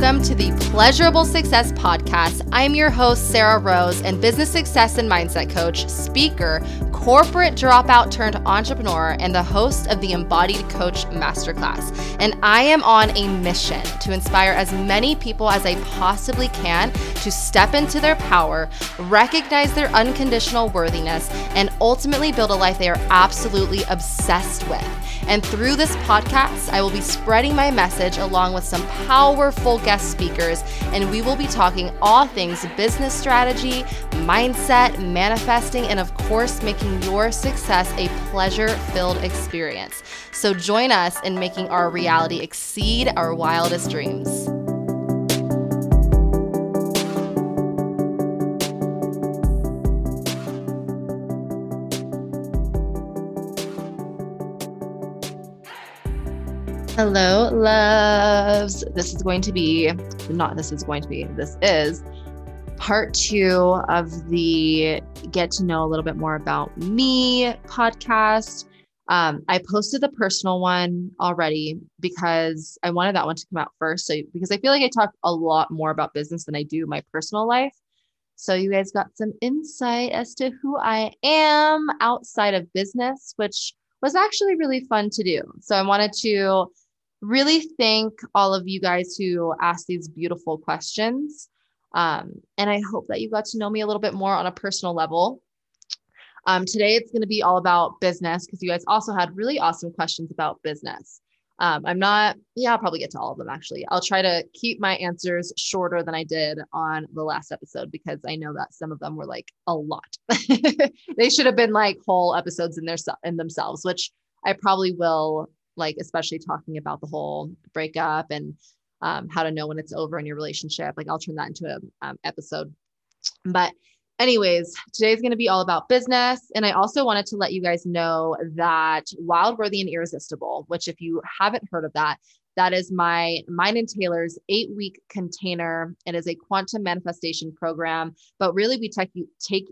welcome to the Pleasurable Success Podcast. I'm your host, Sarah Rose, and business success and mindset coach, speaker, corporate dropout turned entrepreneur, and the host of the Embodied Coach Masterclass. And I am on a mission to inspire as many people as I possibly can to step into their power, recognize their unconditional worthiness, and ultimately build a life they are absolutely obsessed with. And through this podcast, I will be spreading my message along with some powerful guest speakers, and we will be talking all things business strategy, mindset, manifesting, and of course, making your success a pleasure filled experience. So join us in making our reality exceed our wildest dreams. Hello, loves. This is going to be, not this is going to be, this is part two of the Get to Know a Little Bit More About Me podcast. Um, I posted the personal one already because I wanted that one to come out first. So, because I feel like I talk a lot more about business than I do my personal life. So, you guys got some insight as to who I am outside of business, which was actually really fun to do. So, I wanted to really thank all of you guys who asked these beautiful questions. Um, and I hope that you got to know me a little bit more on a personal level. Um, today, it's going to be all about business because you guys also had really awesome questions about business. Um, I'm not, yeah, I'll probably get to all of them actually. I'll try to keep my answers shorter than I did on the last episode because I know that some of them were like a lot. they should have been like whole episodes in their in themselves, which I probably will like especially talking about the whole breakup and um, how to know when it's over in your relationship. Like I'll turn that into an um, episode. But anyways, today's going to be all about business. And I also wanted to let you guys know that Wild, Worthy, and Irresistible, which if you haven't heard of that, that is my mine and Taylor's eight week container. It is a quantum manifestation program, but really we take you take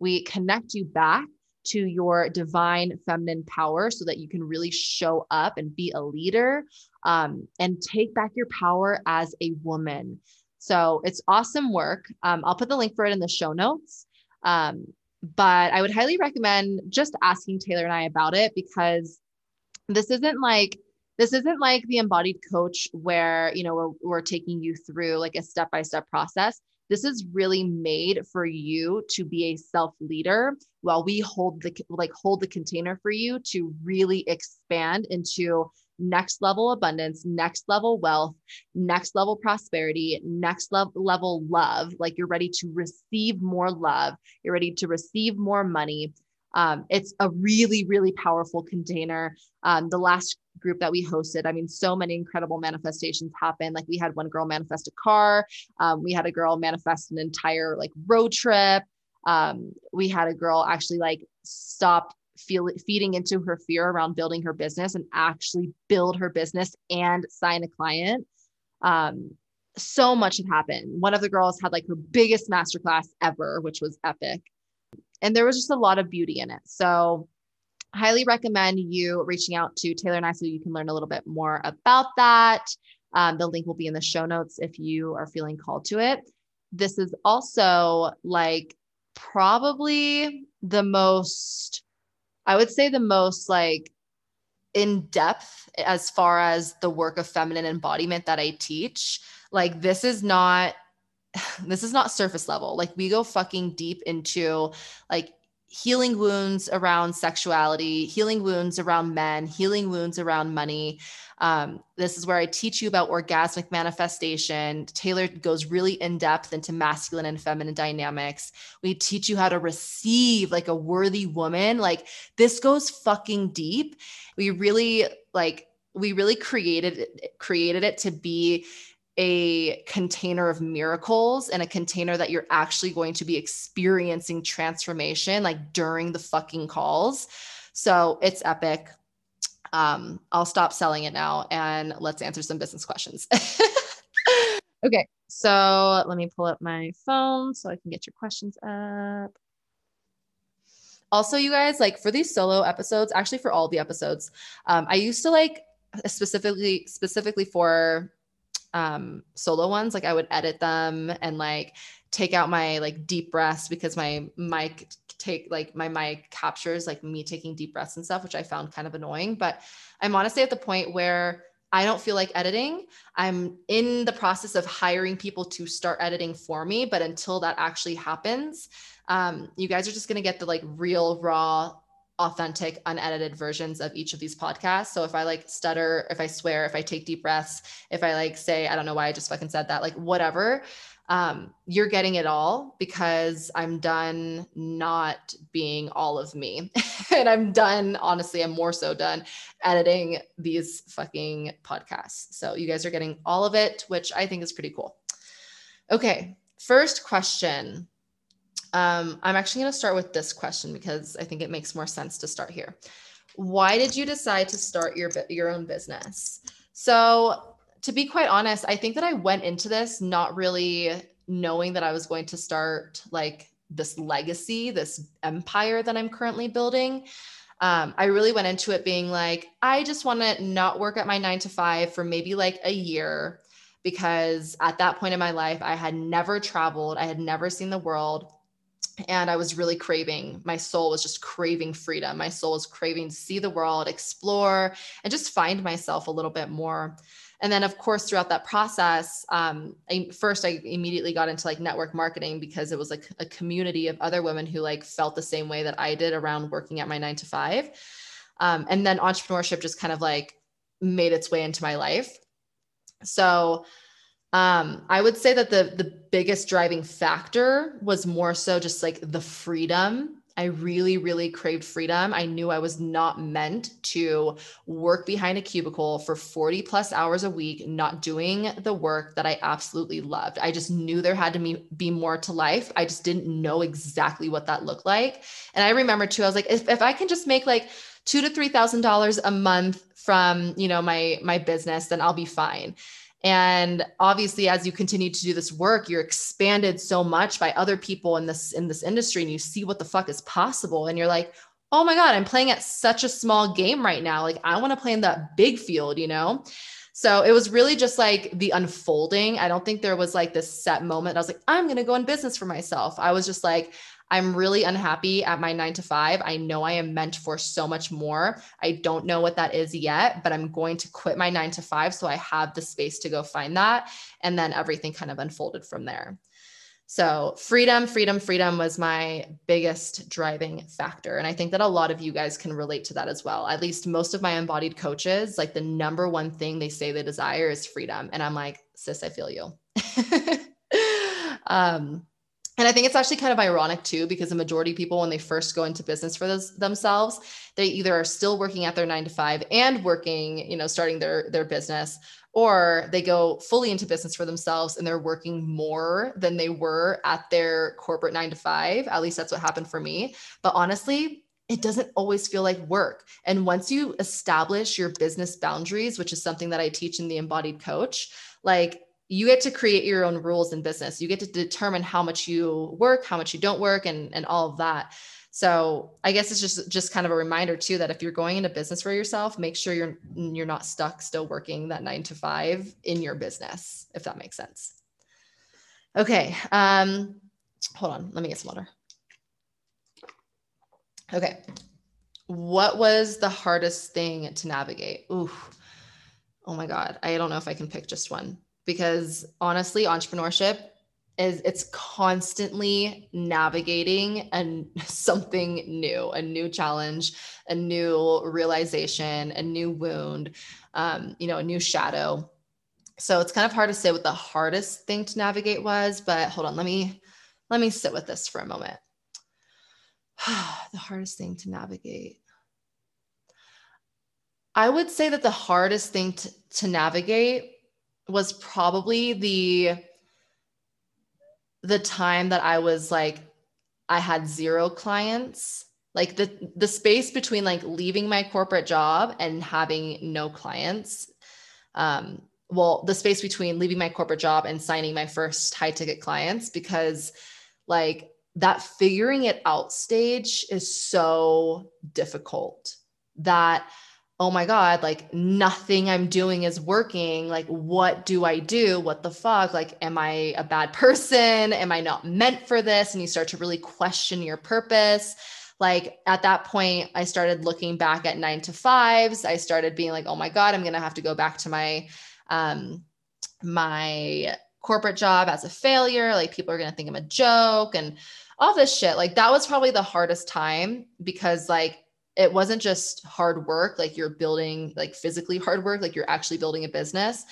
we connect you back to your divine feminine power so that you can really show up and be a leader um, and take back your power as a woman. So it's awesome work. Um, I'll put the link for it in the show notes. Um, but I would highly recommend just asking Taylor and I about it because this isn't like this isn't like the embodied coach where you know we're, we're taking you through like a step-by-step process this is really made for you to be a self leader while we hold the like hold the container for you to really expand into next level abundance, next level wealth, next level prosperity, next level level love. Like you're ready to receive more love, you're ready to receive more money. Um, it's a really, really powerful container. Um, the last group that we hosted, I mean, so many incredible manifestations happened. Like we had one girl manifest a car. Um, we had a girl manifest an entire like road trip. Um, we had a girl actually like stop feel, feeding into her fear around building her business and actually build her business and sign a client. Um, so much had happened. One of the girls had like her biggest masterclass ever, which was epic. And there was just a lot of beauty in it. So highly recommend you reaching out to Taylor and I so you can learn a little bit more about that. Um, the link will be in the show notes if you are feeling called to it. This is also like probably the most, I would say, the most like in depth as far as the work of feminine embodiment that I teach. Like, this is not this is not surface level. Like we go fucking deep into like healing wounds around sexuality, healing wounds around men, healing wounds around money. Um, this is where I teach you about orgasmic manifestation. Taylor goes really in depth into masculine and feminine dynamics. We teach you how to receive like a worthy woman. Like this goes fucking deep. We really like we really created created it to be a container of miracles and a container that you're actually going to be experiencing transformation like during the fucking calls. So it's epic. Um, I'll stop selling it now and let's answer some business questions. okay, so let me pull up my phone so I can get your questions up. Also, you guys, like for these solo episodes, actually for all the episodes, um, I used to like specifically specifically for um, solo ones, like I would edit them and like take out my like deep breaths because my mic take like my mic captures like me taking deep breaths and stuff, which I found kind of annoying. But I'm honestly at the point where I don't feel like editing. I'm in the process of hiring people to start editing for me. But until that actually happens, um, you guys are just going to get the like real, raw, authentic, unedited versions of each of these podcasts. So if I like stutter, if I swear, if I take deep breaths, if I like say, I don't know why I just fucking said that, like whatever, um, you're getting it all because I'm done not being all of me. and I'm done, honestly, I'm more so done editing these fucking podcasts. So you guys are getting all of it, which I think is pretty cool. Okay, first question. Um, I'm actually going to start with this question because I think it makes more sense to start here. Why did you decide to start your your own business? So to be quite honest, I think that I went into this not really knowing that I was going to start like this legacy, this empire that I'm currently building. Um, I really went into it being like, I just want to not work at my nine to five for maybe like a year because at that point in my life, I had never traveled, I had never seen the world. And I was really craving, my soul was just craving freedom. My soul was craving to see the world, explore, and just find myself a little bit more. And then of course throughout that process um, I, first i immediately got into like network marketing because it was like a community of other women who like felt the same way that i did around working at my nine to five. Um, and then entrepreneurship just kind of like made its way into my life. So um, i would say that the the biggest driving factor was more so just like the freedom I really, really craved freedom. I knew I was not meant to work behind a cubicle for 40 plus hours a week, not doing the work that I absolutely loved. I just knew there had to be, more to life. I just didn't know exactly what that looked like. And I remember too, I was like, if, if I can just make like two to three thousand dollars a month from you know my my business, then I'll be fine. And obviously, as you continue to do this work, you're expanded so much by other people in this in this industry, and you see what the fuck is possible. And you're like, oh my God, I'm playing at such a small game right now. Like, I want to play in that big field, you know? So it was really just like the unfolding. I don't think there was like this set moment. I was like, I'm going to go in business for myself. I was just like, I'm really unhappy at my nine to five. I know I am meant for so much more. I don't know what that is yet, but I'm going to quit my nine to five. So I have the space to go find that. And then everything kind of unfolded from there. So, freedom, freedom, freedom was my biggest driving factor. And I think that a lot of you guys can relate to that as well. At least most of my embodied coaches, like the number one thing they say they desire is freedom. And I'm like, sis, I feel you. um, and I think it's actually kind of ironic too, because the majority of people, when they first go into business for those, themselves, they either are still working at their nine to five and working, you know, starting their their business, or they go fully into business for themselves and they're working more than they were at their corporate nine to five. At least that's what happened for me. But honestly, it doesn't always feel like work. And once you establish your business boundaries, which is something that I teach in the embodied coach, like you get to create your own rules in business. You get to determine how much you work, how much you don't work, and and all of that. So I guess it's just just kind of a reminder too that if you're going into business for yourself, make sure you're you're not stuck still working that nine to five in your business, if that makes sense. Okay. Um, hold on, let me get some water. Okay. What was the hardest thing to navigate? Ooh. Oh my God. I don't know if I can pick just one because honestly, entrepreneurship is it's constantly navigating and something new, a new challenge, a new realization, a new wound, um, you know, a new shadow. So it's kind of hard to say what the hardest thing to navigate was, but hold on, let me let me sit with this for a moment. the hardest thing to navigate. I would say that the hardest thing to, to navigate was probably the the time that I was like I had zero clients. Like the the space between like leaving my corporate job and having no clients um well the space between leaving my corporate job and signing my first high ticket clients because like that figuring it out stage is so difficult. That oh my God, like nothing I'm doing is working. Like, what do I do? What the fuck? Like, am I a bad person? Am I not meant for this? And you start to really question your purpose. Like, at that point, I started looking back at nine to fives. I started being like, oh my God, I'm going to have to go back to my, um, my corporate job as a failure. Like, people are going to think I'm a joke and all this shit. Like, that was probably the hardest time because, like, it wasn't just hard work, like you're building like physically hard work, like you're actually building a business,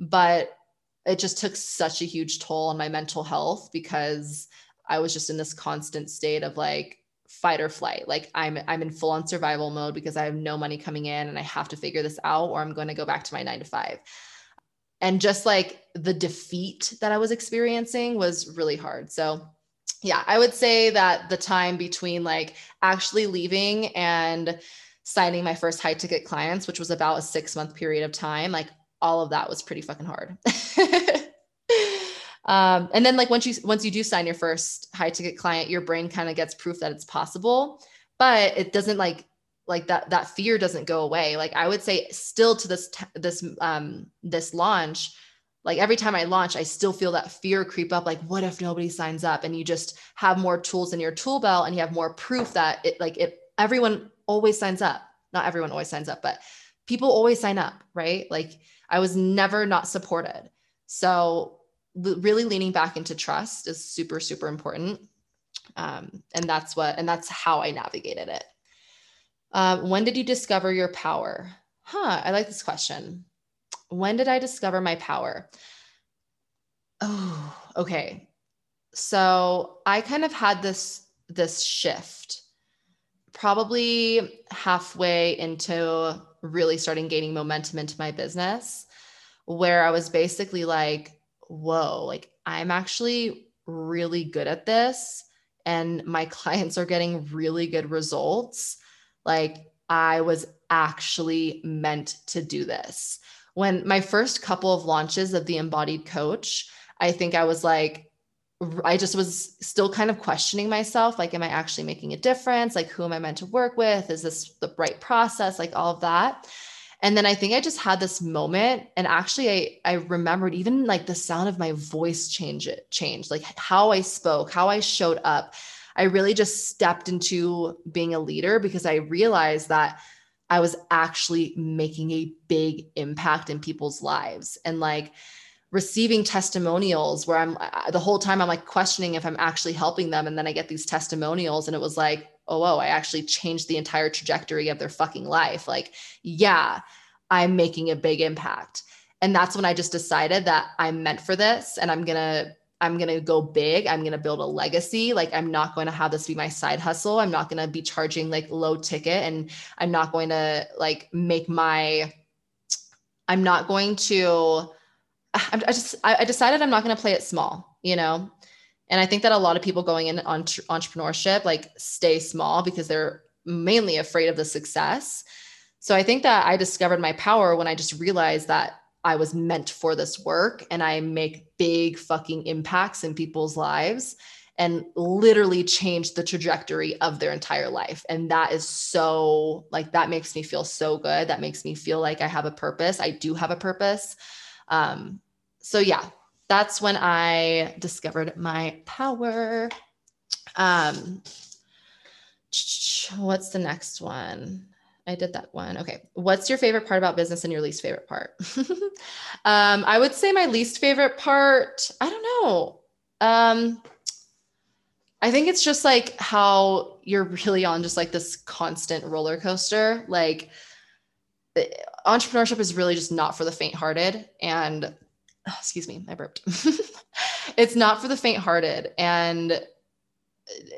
but it just took such a huge toll on my mental health because I was just in this constant state of like fight or flight. Like I'm I'm in full on survival mode because I have no money coming in and I have to figure this out or I'm going to go back to my 9 to 5. And just like the defeat that I was experiencing was really hard. So yeah, I would say that the time between like actually leaving and signing my first high ticket clients, which was about a six month period of time, like all of that was pretty fucking hard. um, and then like once you once you do sign your first high ticket client, your brain kind of gets proof that it's possible, but it doesn't like like that that fear doesn't go away. Like I would say still to this this um this launch, like every time I launch, I still feel that fear creep up. Like, what if nobody signs up? And you just have more tools in your tool belt and you have more proof that it like it everyone always signs up. Not everyone always signs up, but people always sign up, right? Like I was never not supported. So really leaning back into trust is super, super important. Um, and that's what, and that's how I navigated it. Um, when did you discover your power? Huh, I like this question when did I discover my power? Oh, okay. So I kind of had this this shift probably halfway into really starting gaining momentum into my business where I was basically like, whoa, like I'm actually really good at this and my clients are getting really good results. Like I was actually meant to do this when my first couple of launches of the embodied coach, I think I was like, I just was still kind of questioning myself like, am I actually making a difference? Like, who am I meant to work with? Is this the right process? Like, all of that. And then I think I just had this moment. And actually, I, I remembered even like the sound of my voice change it changed, like how I spoke, how I showed up. I really just stepped into being a leader because I realized that I was actually making a big impact in people's lives and like receiving testimonials where I'm the whole time I'm like questioning if I'm actually helping them. And then I get these testimonials and it was like, oh, whoa, I actually changed the entire trajectory of their fucking life. Like, yeah, I'm making a big impact. And that's when I just decided that I'm meant for this and I'm going to I'm going to go big. I'm going to build a legacy. Like, I'm not going to have this be my side hustle. I'm not going to be charging like low ticket and I'm not going to like make my, I'm not going to, I just, I decided I'm not going to play it small, you know? And I think that a lot of people going into entrepreneurship like stay small because they're mainly afraid of the success. So I think that I discovered my power when I just realized that I was meant for this work and I make big fucking impacts in people's lives and literally change the trajectory of their entire life. And that is so like that makes me feel so good. That makes me feel like I have a purpose. I do have a purpose. Um, so yeah, that's when I discovered my power. Um, what's the next one? I did that one. Okay. What's your favorite part about business and your least favorite part? um, I would say my least favorite part, I don't know. Um, I think it's just like how you're really on just like this constant roller coaster. Like eh, entrepreneurship is really just not for the faint hearted. And excuse me, I burped. it's not for the faint hearted. And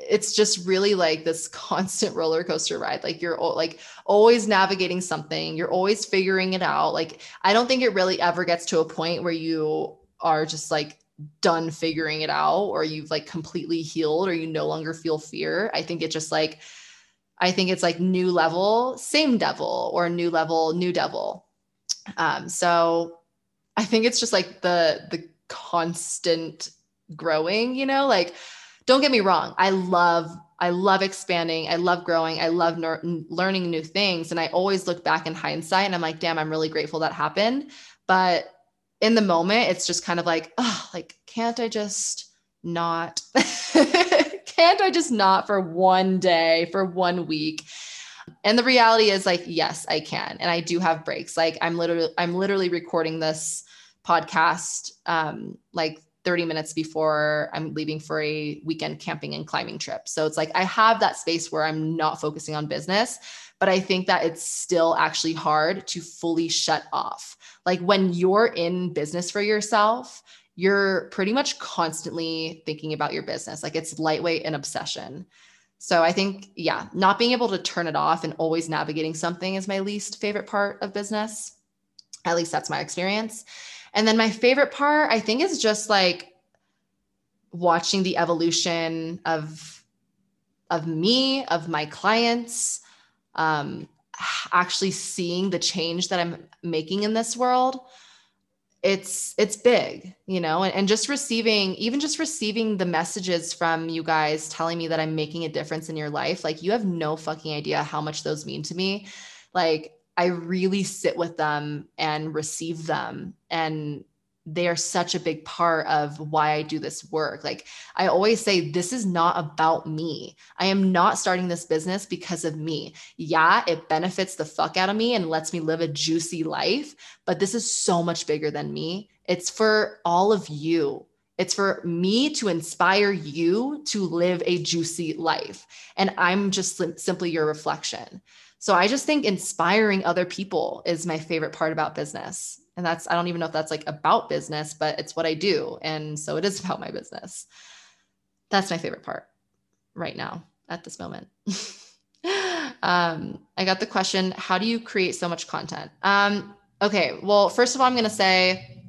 it's just really like this constant roller coaster ride. Like you're like always navigating something. You're always figuring it out. Like i don't think it really ever gets to a point where you are just like done figuring it out or you've like completely healed or you no longer feel fear. I think it just like i think it's like new level same devil or new level new devil. Um so i think it's just like the the constant growing you know? Like don't get me wrong i love I love expanding. I love growing. I love ner- learning new things. And I always look back in hindsight and I'm like, damn, I'm really grateful that happened. But in the moment, it's just kind of like, oh, like, can't I just not? can't I just not for one day, for one week? And the reality is like, yes, I can. And I do have breaks. Like I'm literally, I'm literally recording this podcast um, like 30 minutes before I'm leaving for a weekend camping and climbing trip. So it's like I have that space where I'm not focusing on business, but I think that it's still actually hard to fully shut off. Like when you're in business for yourself, you're pretty much constantly thinking about your business. Like it's lightweight and obsession. So I think, yeah, not being able to turn it off and always navigating something is my least favorite part of business. At least that's my experience. And then my favorite part, I think, is just like watching the evolution of of me, of my clients, um, actually seeing the change that I'm making in this world. It's it's big you know and, and just receiving even just receiving the messages from you guys telling me that i'm making a difference in your life like you have no fucking idea how much those mean to me. Like i really sit with them and receive them and they are such a big part of why I do this work. Like I always say, this is not about me. I am not starting this business because of me. Yeah, it benefits the fuck out of me and lets me live a juicy life, but this is so much bigger than me. It's for all of you. It's for me to inspire you to live a juicy life. And I'm just simply your reflection. So I just think inspiring other people is my favorite part about business. And that's i don't even know if that's like about business but it's what i do. And so it is about my business. That's my favorite part right now at this moment. Um, i got the question how do you create so much content? Um, okay well first of all i'm going to say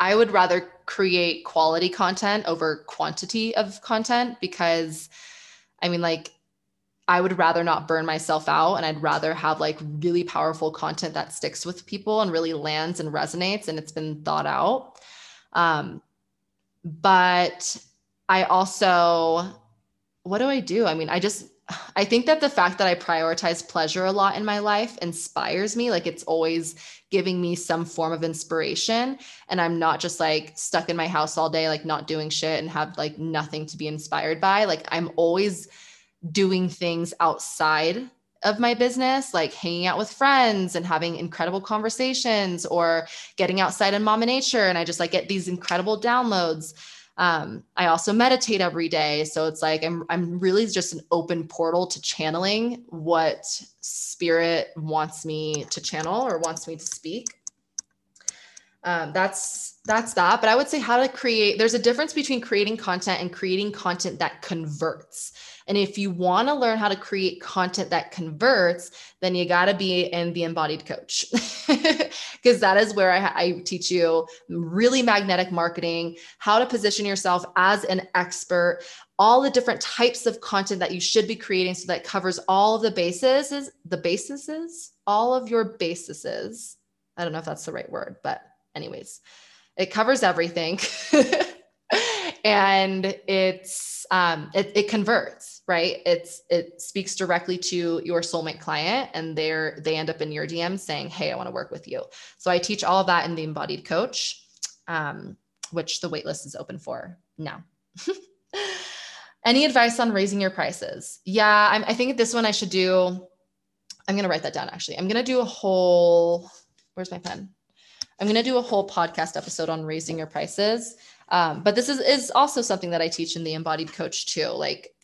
i would rather create quality content over quantity of content because i mean like I would rather not burn myself out and I'd rather have like really powerful content that sticks with people and really lands and resonates and it's been thought out. Um, but I also, what do I do? I mean, I just, I think that the fact that I prioritize pleasure a lot in my life inspires me. Like it's always giving me some form of inspiration. And I'm not just like stuck in my house all day, like not doing shit and have like nothing to be inspired by. Like I'm always, doing things outside of my business, like hanging out with friends and having incredible conversations or getting outside in mama nature. And I just like get these incredible downloads. Um, I also meditate every day. So it's like I'm I'm really just an open portal to channeling what spirit wants me to channel or wants me to speak. Um, that's that's that. But I would say how to create. There's a difference between creating content and creating content that converts. And if you want to learn how to create content that converts, then you got to be in the embodied coach because that is where I, I teach you really magnetic marketing, how to position yourself as an expert, all the different types of content that you should be creating so that covers all of the bases, the bases, all of your bases. I don't know if that's the right word, but anyways, it covers everything. and it's um, it, it converts right? It's it speaks directly to your soulmate client and they're they end up in your dm saying hey i want to work with you. So i teach all of that in the embodied coach um, which the waitlist is open for now. Any advice on raising your prices? Yeah I'm, i think this one i should do i'm going to write that down actually. I'm going to do a whole where's my pen i'm going to do a whole podcast episode on raising your prices um, but this is, is also something that I teach in the embodied coach too. Like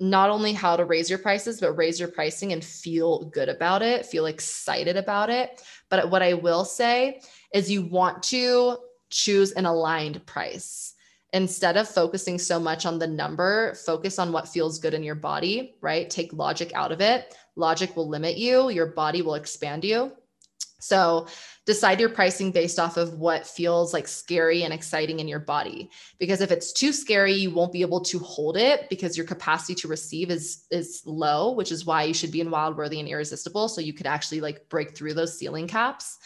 not only how to raise your prices, but raise your pricing and feel good about it, feel excited about it. But what I will say is you want to choose an aligned price. Instead of focusing so much on the number, focus on what feels good in your body, right? Take logic out of it. Logic will limit you, your body will expand you. So decide your pricing based off of what feels like scary and exciting in your body. Because if it's too scary, you won't be able to hold it because your capacity to receive is is low, which is why you should be in wild, worthy, and irresistible. So you could actually like break through those ceiling caps.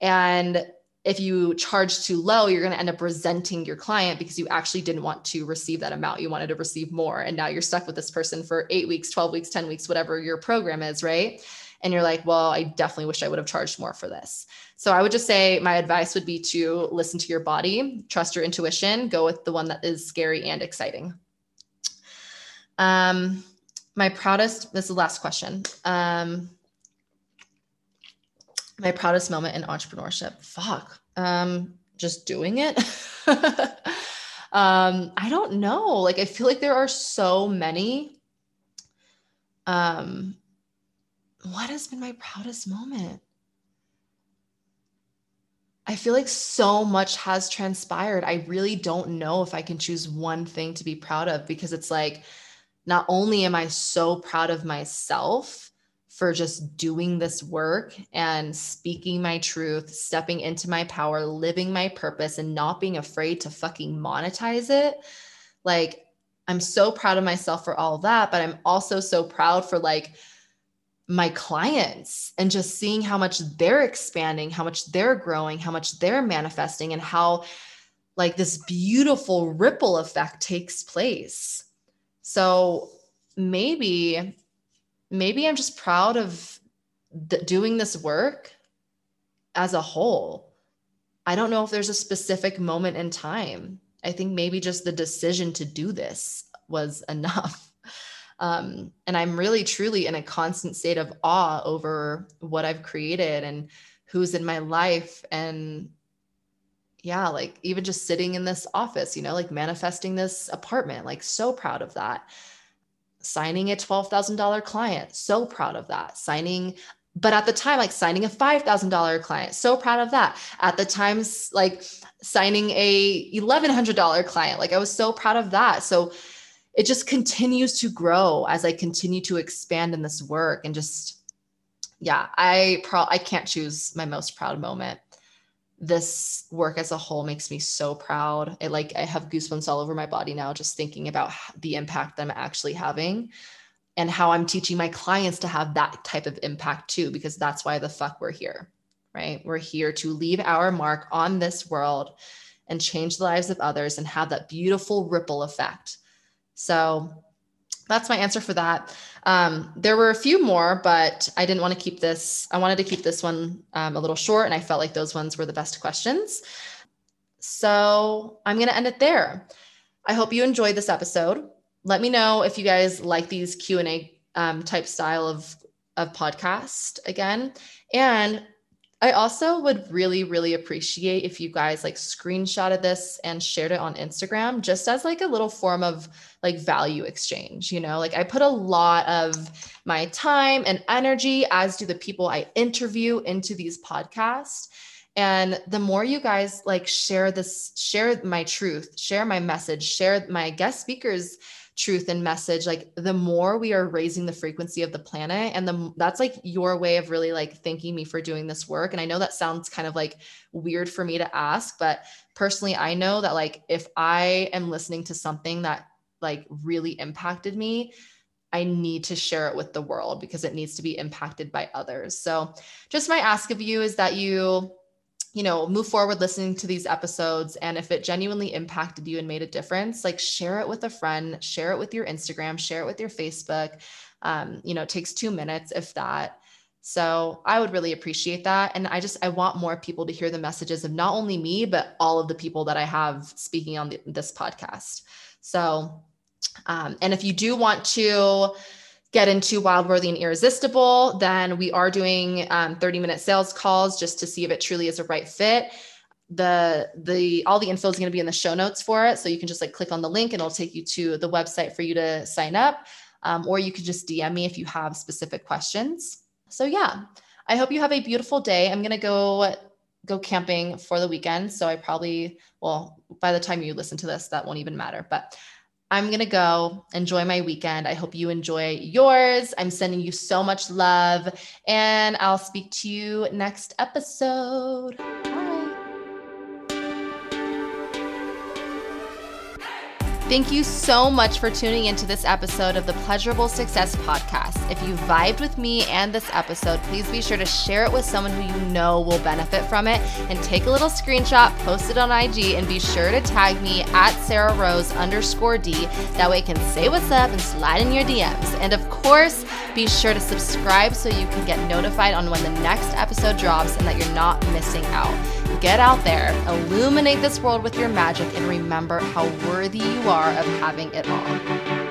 And if you charge too low, you're going to end up resenting your client because you actually didn't want to receive that amount. You wanted to receive more. And now you're stuck with this person for eight weeks, 12 weeks, 10 weeks, whatever your program is, right? And you're like, well, I definitely wish I would have charged more for this. So I would just say my advice would be to listen to your body, trust your intuition, go with the one that is scary and exciting. Um, my proudest, this is the last question. Um, my proudest moment in entrepreneurship fuck um just doing it um i don't know like i feel like there are so many um what has been my proudest moment I feel like so much has transpired. I really don't know if I can choose one thing to be proud of because it's like, not only am I so proud of myself, for just doing this work and speaking my truth, stepping into my power, living my purpose, and not being afraid to fucking monetize it. Like, I'm so proud of myself for all that, but I'm also so proud for like my clients and just seeing how much they're expanding, how much they're growing, how much they're manifesting, and how like this beautiful ripple effect takes place. So maybe maybe I'm just proud of th- doing this work as a whole. I don't know if there's a specific moment in time. I think maybe just the decision to do this was enough. Um, and I'm really, truly in a constant state of awe over what I've created and who's in my life. And yeah, like even just sitting in this office, you know, like manifesting this apartment, like so proud of that signing a $12,000 client, so proud of that. Signing but at the time like signing a $5000 client so proud of that at the times like signing a $1100 client like i was so proud of that so it just continues to grow as i continue to expand in this work and just yeah i pro i can't choose my most proud moment this work as a whole makes me so proud. It like I have goosebumps all over my body now just thinking about the impact that I'm actually having and how I'm teaching my clients to have that type of impact too because that's why the fuck we're here. Right? We're here to leave our mark on this world and change the lives of others and have that beautiful ripple effect. So that's my answer for that. Um, there were a few more, but I didn't want to keep this. I wanted to keep this one um, a little short, and I felt like those ones were the best questions. So I'm going to end it there. I hope you enjoyed this episode. Let me know if you guys like these Q and A um, type style of of podcast again, and I also would really, really appreciate if you guys like screenshotted this and shared it on Instagram just as like a little form of like value exchange. You know, like I put a lot of my time and energy, as do the people I interview into these podcasts. And the more you guys like share this, share my truth, share my message, share my guest speakers truth and message like the more we are raising the frequency of the planet and the that's like your way of really like thanking me for doing this work and i know that sounds kind of like weird for me to ask but personally i know that like if i am listening to something that like really impacted me I need to share it with the world because it needs to be impacted by others. So, just my ask of you is that you you know, move forward listening to these episodes. And if it genuinely impacted you and made a difference, like share it with a friend, share it with your Instagram, share it with your Facebook. Um, you know, it takes two minutes, if that. So I would really appreciate that. And I just, I want more people to hear the messages of not only me, but all of the people that I have speaking on the, this podcast. So, um, and if you do want to, get into Wild Worthy and Irresistible, then we are doing um, 30 minute sales calls just to see if it truly is a right fit. The the all the info is going to be in the show notes for it, so you can just like click on the link and it'll take you to the website for you to sign up, um, or you can just DM me if you have specific questions. So yeah, I hope you have a beautiful day. I'm gonna go go camping for the weekend, so I probably well by the time you listen to this, that won't even matter, but. I'm going to go enjoy my weekend. I hope you enjoy yours. I'm sending you so much love, and I'll speak to you next episode. Bye. Thank you so much for tuning into this episode of the Pleasurable Success Podcast. If you vibed with me and this episode, please be sure to share it with someone who you know will benefit from it and take a little screenshot, post it on IG, and be sure to tag me at Sarah Rose underscore D. That way I can say what's up and slide in your DMs. And of course, be sure to subscribe so you can get notified on when the next episode drops and that you're not missing out. Get out there, illuminate this world with your magic, and remember how worthy you are of having it all.